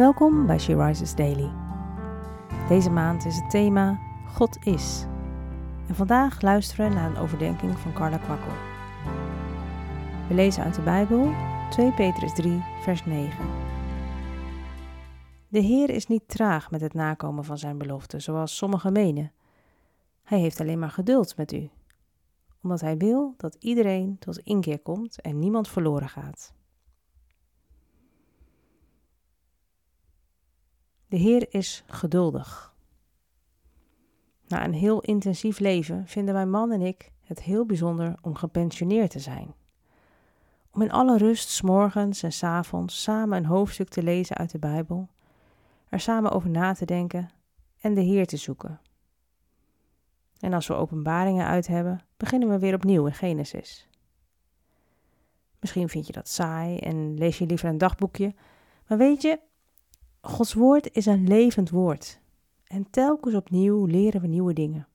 Welkom bij She Rises Daily. Deze maand is het thema God is. En vandaag luisteren we naar een overdenking van Carla Kwakkel. We lezen uit de Bijbel 2 Petrus 3, vers 9. De Heer is niet traag met het nakomen van zijn belofte, zoals sommigen menen. Hij heeft alleen maar geduld met u, omdat hij wil dat iedereen tot inkeer komt en niemand verloren gaat. De Heer is geduldig. Na een heel intensief leven vinden mijn man en ik het heel bijzonder om gepensioneerd te zijn. Om in alle rust s morgens en s avonds samen een hoofdstuk te lezen uit de Bijbel, er samen over na te denken en de Heer te zoeken. En als we openbaringen uit hebben, beginnen we weer opnieuw in Genesis. Misschien vind je dat saai en lees je liever een dagboekje, maar weet je, Gods woord is een levend woord. En telkens opnieuw leren we nieuwe dingen.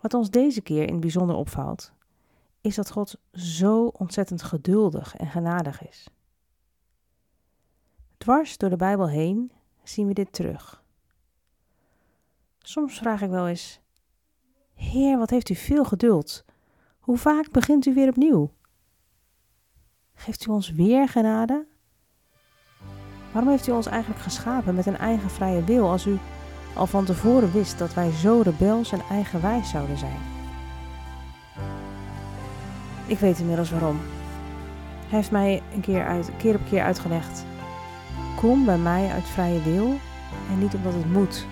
Wat ons deze keer in het bijzonder opvalt, is dat God zo ontzettend geduldig en genadig is. Dwars door de Bijbel heen zien we dit terug. Soms vraag ik wel eens: Heer, wat heeft u veel geduld? Hoe vaak begint u weer opnieuw? Geeft u ons weer genade? Waarom heeft u ons eigenlijk geschapen met een eigen vrije wil als u al van tevoren wist dat wij zo rebels en eigenwijs zouden zijn? Ik weet inmiddels waarom. Hij heeft mij een keer, uit, keer op keer uitgelegd. Kom bij mij uit vrije wil en niet omdat het moet.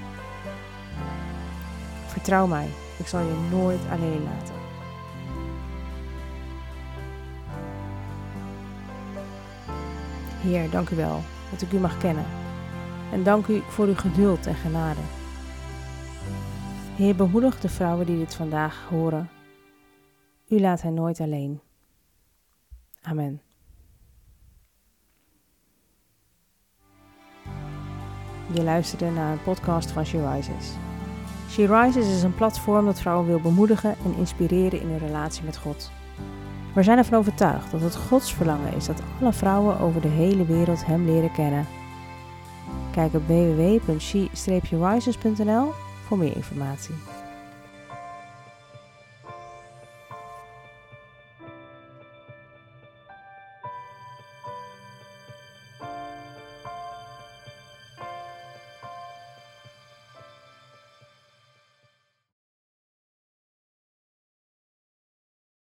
Vertrouw mij, ik zal je nooit alleen laten. Heer, dank u wel dat ik u mag kennen. En dank u voor uw geduld en genade. Heer, bemoedig de vrouwen die dit vandaag horen. U laat hen nooit alleen. Amen. Je luisterde naar een podcast van She Rises. She Rises is een platform dat vrouwen wil bemoedigen en inspireren in hun relatie met God. We zijn ervan overtuigd dat het Gods verlangen is dat alle vrouwen over de hele wereld Hem leren kennen. Kijk op www.she-rises.nl voor meer informatie.